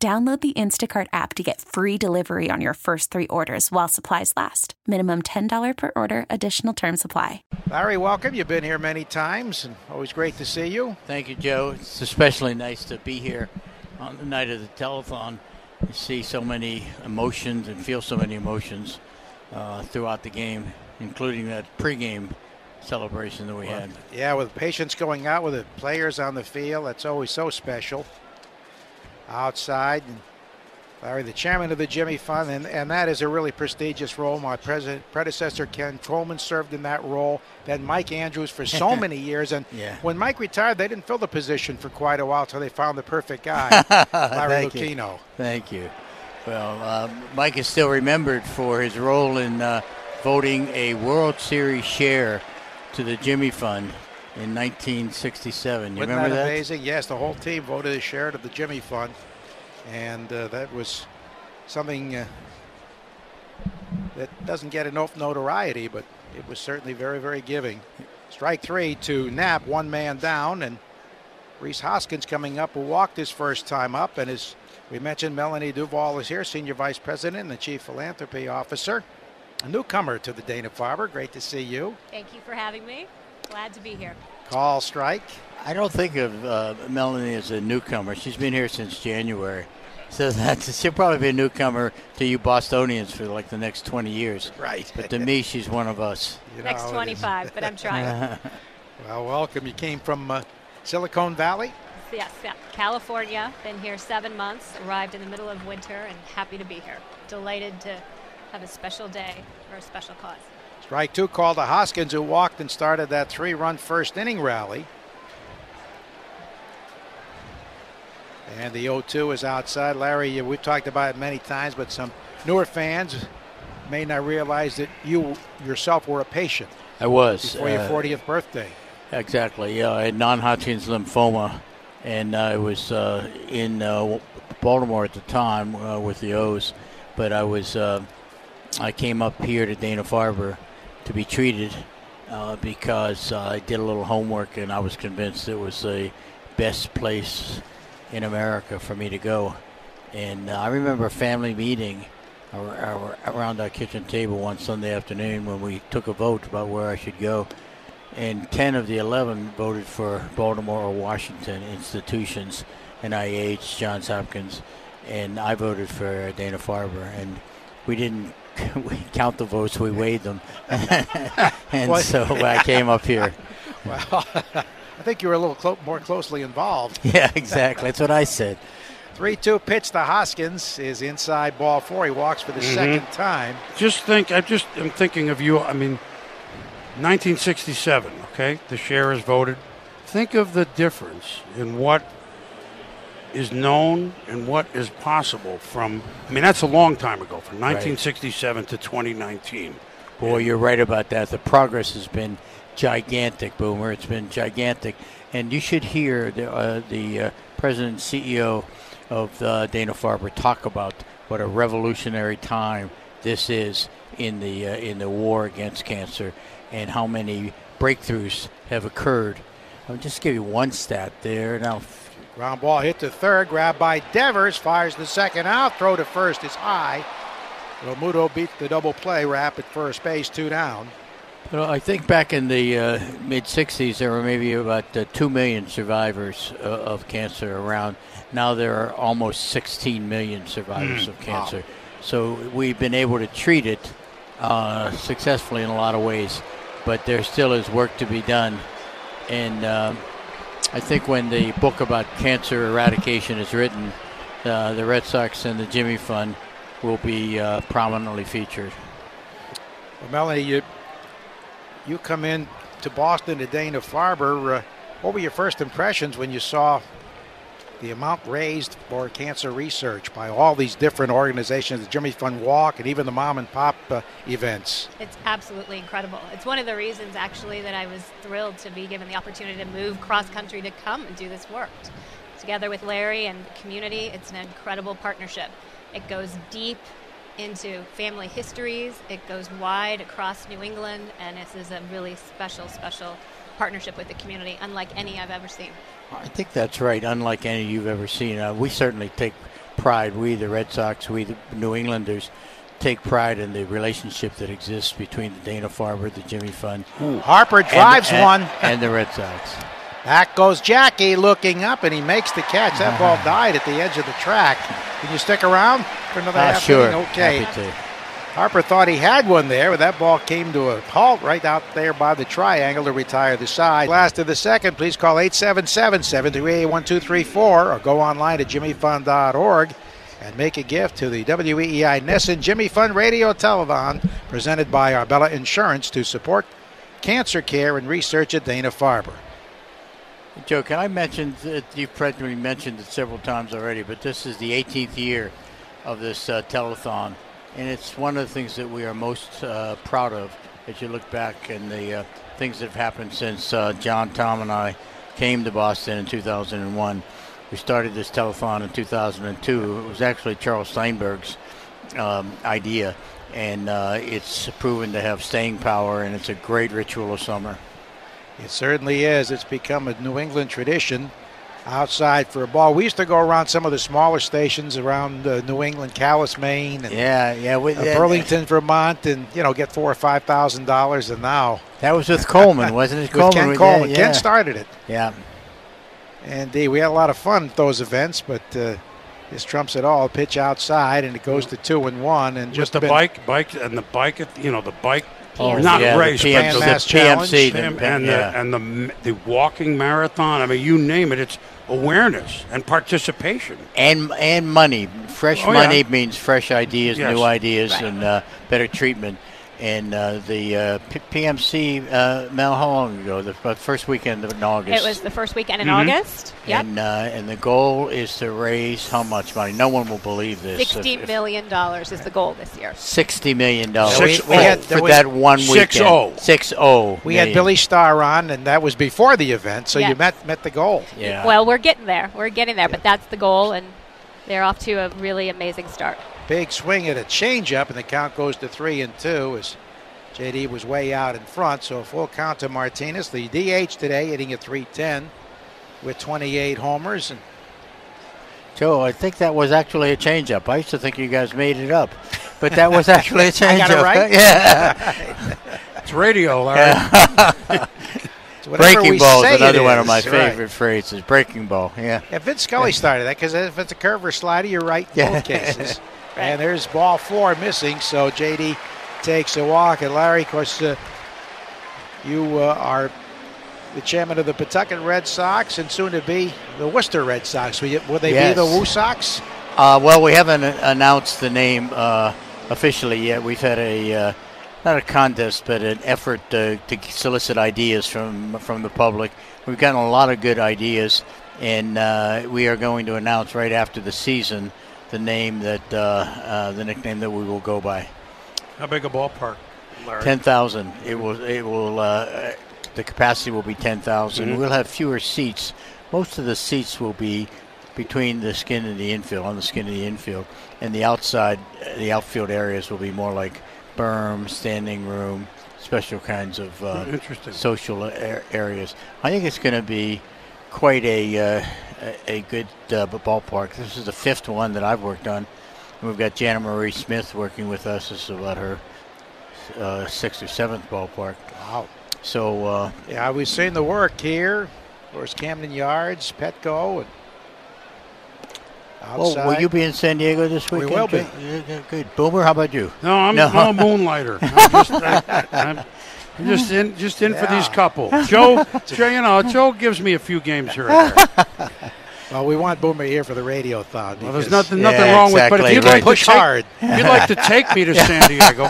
Download the Instacart app to get free delivery on your first three orders while supplies last. Minimum $10 per order, additional term supply. Larry, welcome. You've been here many times and always great to see you. Thank you, Joe. It's especially nice to be here on the night of the telethon and see so many emotions and feel so many emotions uh, throughout the game, including that pregame celebration that we well, had. Yeah, with patients going out with the players on the field, that's always so special outside. And Larry, the chairman of the Jimmy Fund, and, and that is a really prestigious role. My predecessor, Ken Coleman, served in that role. Then Mike Andrews for so many years. And yeah. when Mike retired, they didn't fill the position for quite a while until they found the perfect guy, Larry Thank Lucchino. You. Thank you. Well, uh, Mike is still remembered for his role in uh, voting a World Series share to the Jimmy Fund in 1967. You Wasn't remember that, that? amazing? Yes, the whole team voted a share of the Jimmy Fund, and uh, that was something uh, that doesn't get enough notoriety, but it was certainly very, very giving. Strike three to Knapp, one man down, and Rhys Hoskins coming up, who walked his first time up, and as we mentioned, Melany Duval is here, Senior Vice President and the Chief Philanthropy Officer. A newcomer to the Dana Farber. Great to see you. Thank you for having me. Glad to be here. Call strike. I don't think of uh, Melany as a newcomer. She's been here since January. So that's she'll probably be a newcomer to you Bostonians for like the next 20 years. Right. But to me, she's one of us. You know next 25, but I'm trying. well, welcome. You came from uh, Silicon Valley? Yes, yeah. California. Been here seven months. Arrived in the middle of winter and happy to be here. Delighted to have a special day for a special cause. Strike two called to Hoskins, who walked and started that three run first inning rally. And the 0 2 is outside. Larry, we've talked about it many times, but some newer fans may not realize that you yourself were a patient. I was. Before your 40th uh, birthday. Exactly. Yeah, I had non Hodgkin's lymphoma, and I was uh, in uh, Baltimore at the time uh, with the O's, but I was. Uh, I came up here to Dana Farber to be treated uh, because uh, I did a little homework and I was convinced it was the best place in America for me to go. And uh, I remember a family meeting around our kitchen table one Sunday afternoon when we took a vote about where I should go. And 10 of the 11 voted for Baltimore or Washington institutions, NIH, Johns Hopkins, and I voted for Dana Farber. And we didn't we count the votes, we weighed them, and so I came up here. Well, I think you were a little clo- more closely involved. Yeah, exactly. That's what I said. 3 2 pitch to Hoskins is inside ball four. He walks for the mm-hmm. second time. Just think, I just am thinking of you. I mean, 1967, okay? The share is voted. Think of the difference in what is known and what is possible from I mean that's a long time ago from 1967 right. to 2019. Boy, you're right about that. The progress has been gigantic, Boomer. It's been gigantic, and you should hear the uh, the uh, president and CEO of uh, Dana Farber talk about what a revolutionary time this is in the uh, in the war against cancer, and how many breakthroughs have occurred. I'll just give you one stat there. Now, Ground ball hit to third, grabbed by Devers, fires the second out, throw to first is high. Realmuto beat the double play, wrap at first base, two down. Well, I think back in the uh, mid 60s, there were maybe about uh, 2 million survivors uh, of cancer around. Now there are almost 16 million survivors mm, of cancer. Wow. So we've been able to treat it uh, successfully in a lot of ways, but there still is work to be done. And uh, I think when the book about cancer eradication is written, uh, the Red Sox and the Jimmy Fund will be uh, prominently featured. Well, Melany, you you come in to Boston to Dana Farber. Uh, what were your first impressions when you saw the amount raised for cancer research by all these different organizations, the Jimmy Fund Walk, and even the mom and pop uh, events. It's absolutely incredible. It's one of the reasons, actually, that I was thrilled to be given the opportunity to move cross country to come and do this work. Together with Larry and the community, it's an incredible partnership. It goes deep into family histories, it goes wide across New England, and this is a really special, special partnership with the community, unlike any I've ever seen. I think that's right. Unlike any you've ever seen, uh, we certainly take pride. We, the Red Sox, we, the New Englanders, take pride in the relationship that exists between the Dana Farber, the Jimmy Fund, Ooh, Harper drives and, one, and the Red Sox. Back goes Jackie looking up, and he makes the catch. That ball died at the edge of the track. Can you stick around for another Uh, half sure. inning? Okay. To. Harper thought he had one there, but that ball came to a halt right out there by the triangle to retire the side. Last of the second, please call 877 738 1234 or go online at jimmyfund.org and make a gift to the WEEI NESN Jimmy Fund Radio Telethon presented by Arbella Insurance to support cancer care and research at Dana Farber. Joe, can I mention that you've practically mentioned it several times already, but this is the 18th year of this uh, telethon, and it's one of the things that we are most uh, proud of as you look back and the uh, things that have happened since uh, John, Tom, and I came to Boston in 2001. We started this telethon in 2002. It was actually Charles Steinberg's um, idea, and uh, it's proven to have staying power, and it's a great ritual of summer. It certainly is. It's become a New England tradition outside for a ball. We used to go around some of the smaller stations around uh, New England, Calais, Maine, and Yeah, yeah. We, uh, Burlington, Vermont, and you know get four or five thousand dollars. And now That was with Coleman, wasn't it? with Coleman, Ken Coleman, Yeah, Ken started it. yeah. And uh, we had a lot of fun at those events, but uh, this trumps it all. Pitch outside, and it goes to two and one, and Just just the bike, bike, and the bike. You know, the bike. Oh, not yeah, the race, but PMC, the PMC, Challenge, the- and, and yeah. the and the the walking marathon. I mean, you name it. It's awareness and participation. and and money. Fresh Oh, yeah. money means fresh ideas, Yes. new ideas, and uh, better treatment. And uh, the uh, P- PMC, uh, Mel, how long ago? The f- first weekend in August. It was the first weekend in Mhm. August. Yep. And, uh, and the goal is to raise how much money? No one will believe this. Sixty If- if- million dollars is the goal this year. Sixty million dollars Six for, oh. We had- for that one Six weekend. oh. Six oh. we had million. Billy Starr on, and that was before the event, so you met met the goal. Yeah. Well, we're getting there. We're getting there, but that's the goal, and they're off to a really amazing start. Big swing at a changeup, and the count goes to three and two as JD was way out in front. So a full count to Martinez, the DH today, hitting at 310 with 28 homers. And Joe, I think that was actually a changeup. I used to think you guys made it up, but that was actually a changeup. got it right? Yeah. It's radio, Larry. so whatever breaking ball is another it one of is, my right. favorite phrases. Breaking ball. Yeah. Yeah, Vince Scully started that because if it's a curve or slider, you're right in Yeah. both cases. And there's ball four missing, so JD takes a walk. And Larry, of course, uh, you uh, are the chairman of the Pawtucket Red Sox and soon to be the Worcester Red Sox. Will, you, will they Yes. be the Woo Sox? Uh, well, we haven't uh, announced the name uh, officially yet. We've had a uh, not a contest, but an effort uh, to solicit ideas from from the public. We've gotten a lot of good ideas, and uh, we are going to announce right after the season the name that uh, uh, the nickname that we will go by. How big a ballpark, Larry? Ten thousand. It will. It will. Uh, the capacity will be ten Mhm. We'll have fewer seats. Most of the seats will be between the skin and the infield, on the skin of the infield, and the outside, the outfield areas will be more like berm, standing room, special kinds of uh, social a- areas. I think it's going to be quite a uh, a, a good uh, ballpark. This is the fifth one that I've worked on. And we've got Janet Marie Smith working with us. This is about her uh, sixth or seventh ballpark. Wow. So uh, Yeah, we've seen the work here. Of course, Camden Yards, Petco, and well, outside. will you be in San Diego this weekend? We will be. Joe? Yeah, yeah, Good. Boomer, how about you? No, I'm No. no, moonlighter. I'm just, I, I'm I'm just in, just in for these couple. Joe, Joe, you know, Joe gives me a few games here. Well, we want Boomer here for the radio thon. Well, there's because nothing, Yeah, nothing wrong with. But if you'd right. like Push to take, hard. if you'd like to take me to San Diego,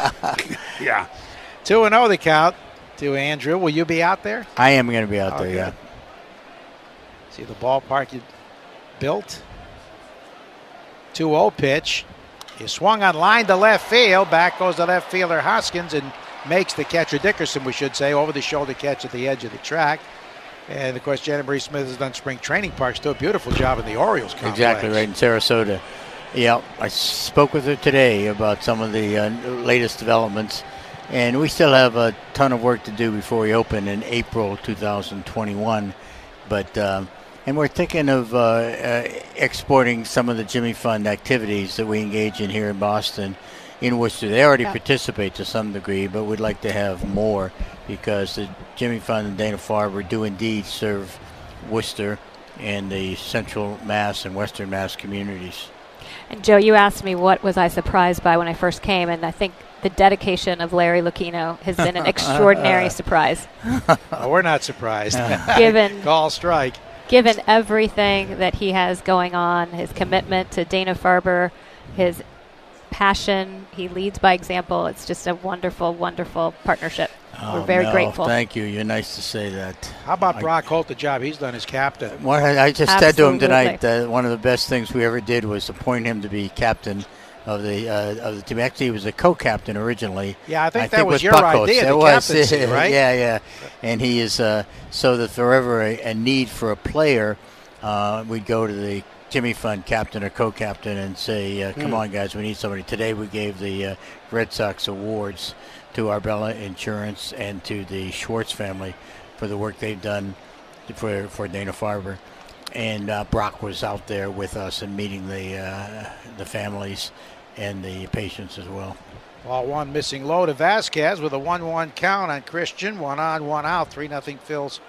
yeah. 2 and 0 the count to Andrew. Will you be out there? I am going to be out Oh, there. Yeah. See the ballpark. You built. 2 0 pitch. He swung on line to left field. Back goes the left fielder Hoskins and makes the catcher Dickerson, we should say, over the shoulder catch at the edge of the track. And of course, Janet Marie Smith has done spring training parks. Do a beautiful job in the Orioles complex. Exactly right in Sarasota. Yeah, I spoke with her today about some of the uh, latest developments, and we still have a ton of work to do before we open in April 2021. But um, and we're thinking of uh, uh, exporting some of the Jimmy Fund activities that we engage in here in Boston in Worcester. They already yeah. participate to some degree, but we'd like to have more because the Jimmy Fund and Dana Farber do indeed serve Worcester and the Central Mass and Western Mass communities. And Joe, you asked me what was I surprised by when I first came, and I think the dedication of Larry Lucchino has been an extraordinary surprise. oh, we're not surprised. given call strike, given everything that he has going on, his commitment to Dana Farber, his passion, he leads by example. It's just a wonderful, wonderful partnership. Oh, We're very no, grateful. Thank you. You're nice to say that. How about Brock Holt, the job he's done as captain? Well, I just Absolutely. said to him tonight that one of the best things we ever did was appoint him to be captain of the uh, of the team. Actually, he was a co-captain originally. Yeah, I think I that think was your Buckos. idea. The was, right? Yeah, yeah. And he is uh, so that if there ever a, a need for a player, uh, we'd go to the Jimmy Fund captain or co-captain and say, uh, "Come mm. on, guys, we need somebody." Today we gave the uh, Red Sox awards to Arbella Insurance and to the Schwartz family for the work they've done for for Dana Farber. And uh, Brock was out there with us and meeting the uh, the families and the patients as well. Ball one missing low to Vasquez with a 1-1 count on Christian. One on, one out. Three nothing Phils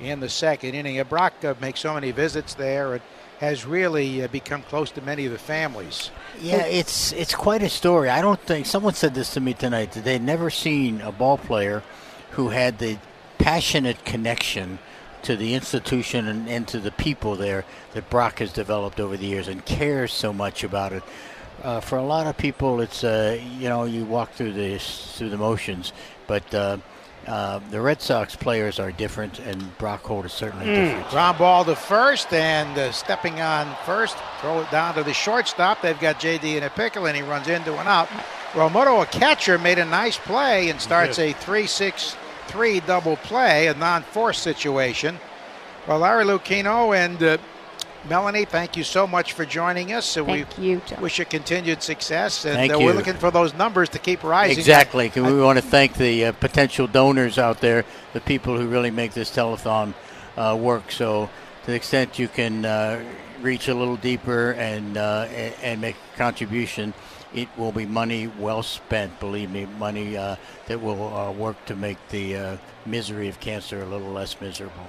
in the second inning. Brock uh, makes so many visits there and has really uh, become close to many of the families. Yeah, it's it's quite a story. I don't think someone said this to me tonight that they'd never seen a ball player who had the passionate connection to the institution and, and to the people there that Brock has developed over the years and cares so much about it. Uh, for a lot of people, it's uh, you know you walk through the through the motions, but uh, the Red Sox players are different, and Brock Holt is certainly mm. different. Ground ball to first, and uh, stepping on first, throw it down to the shortstop. They've got JD in a pickle, and he runs into an out. Realmuto, a catcher, made a nice play and starts a 3 6 3 double play, a non force situation. Well, Larry Lucchino and uh, Melany, thank you so much for joining us. So thank we you, Joe. wish you continued success, and thank uh, you. we're looking for those numbers to keep rising. Exactly. I, we want to thank the uh, potential donors out there, the people who really make this telethon uh, work. So, to the extent you can uh, reach a little deeper and uh, and make a contribution, it will be money well spent. Believe me, money uh, that will work to make the misery of cancer a little less miserable.